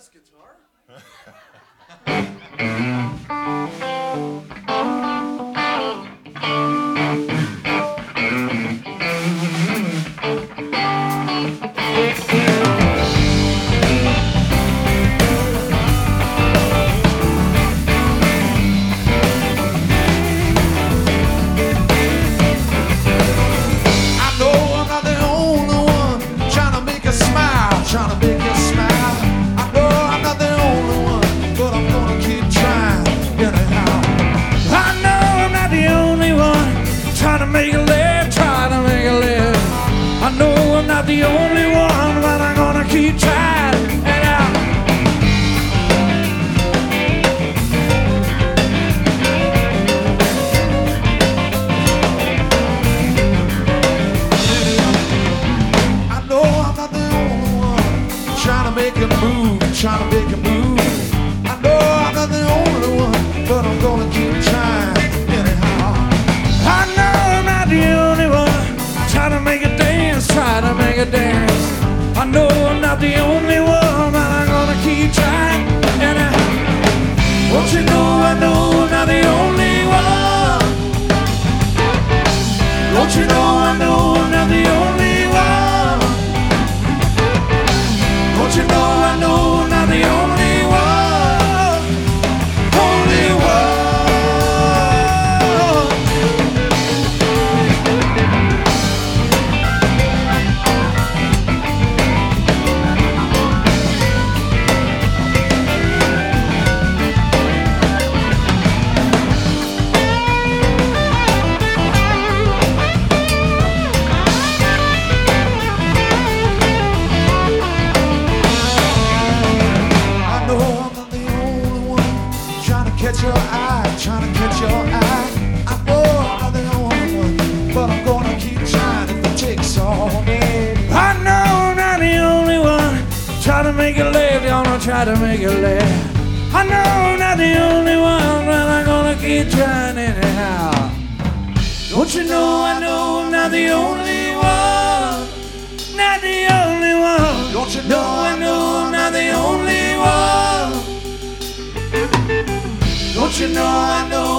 less guitar. the only one, but I'm gonna keep trying. And I, I know I'm not the only one trying to make a move, trying to make a move. I know I'm not the only one, but I'm gonna a dance. I know I'm not the only one, make a live, gonna try to make a live. I know I'm not the only one, but I'm gonna keep trying anyhow. Don't you know I know I'm not the only one, not the only one. Don't you know I know I'm not the only one. Don't you know I know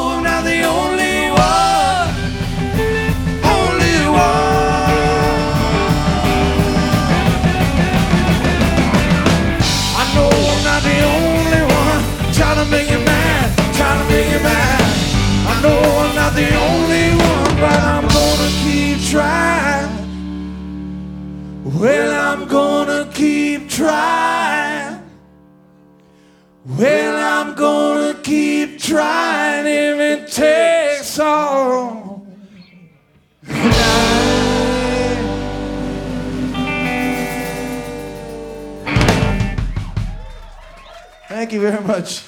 make you mad, to make you mad. I know I'm not the only one, but I'm gonna keep trying. Well, I'm gonna keep trying. Well, I'm gonna keep trying if it takes all night. Thank you very much.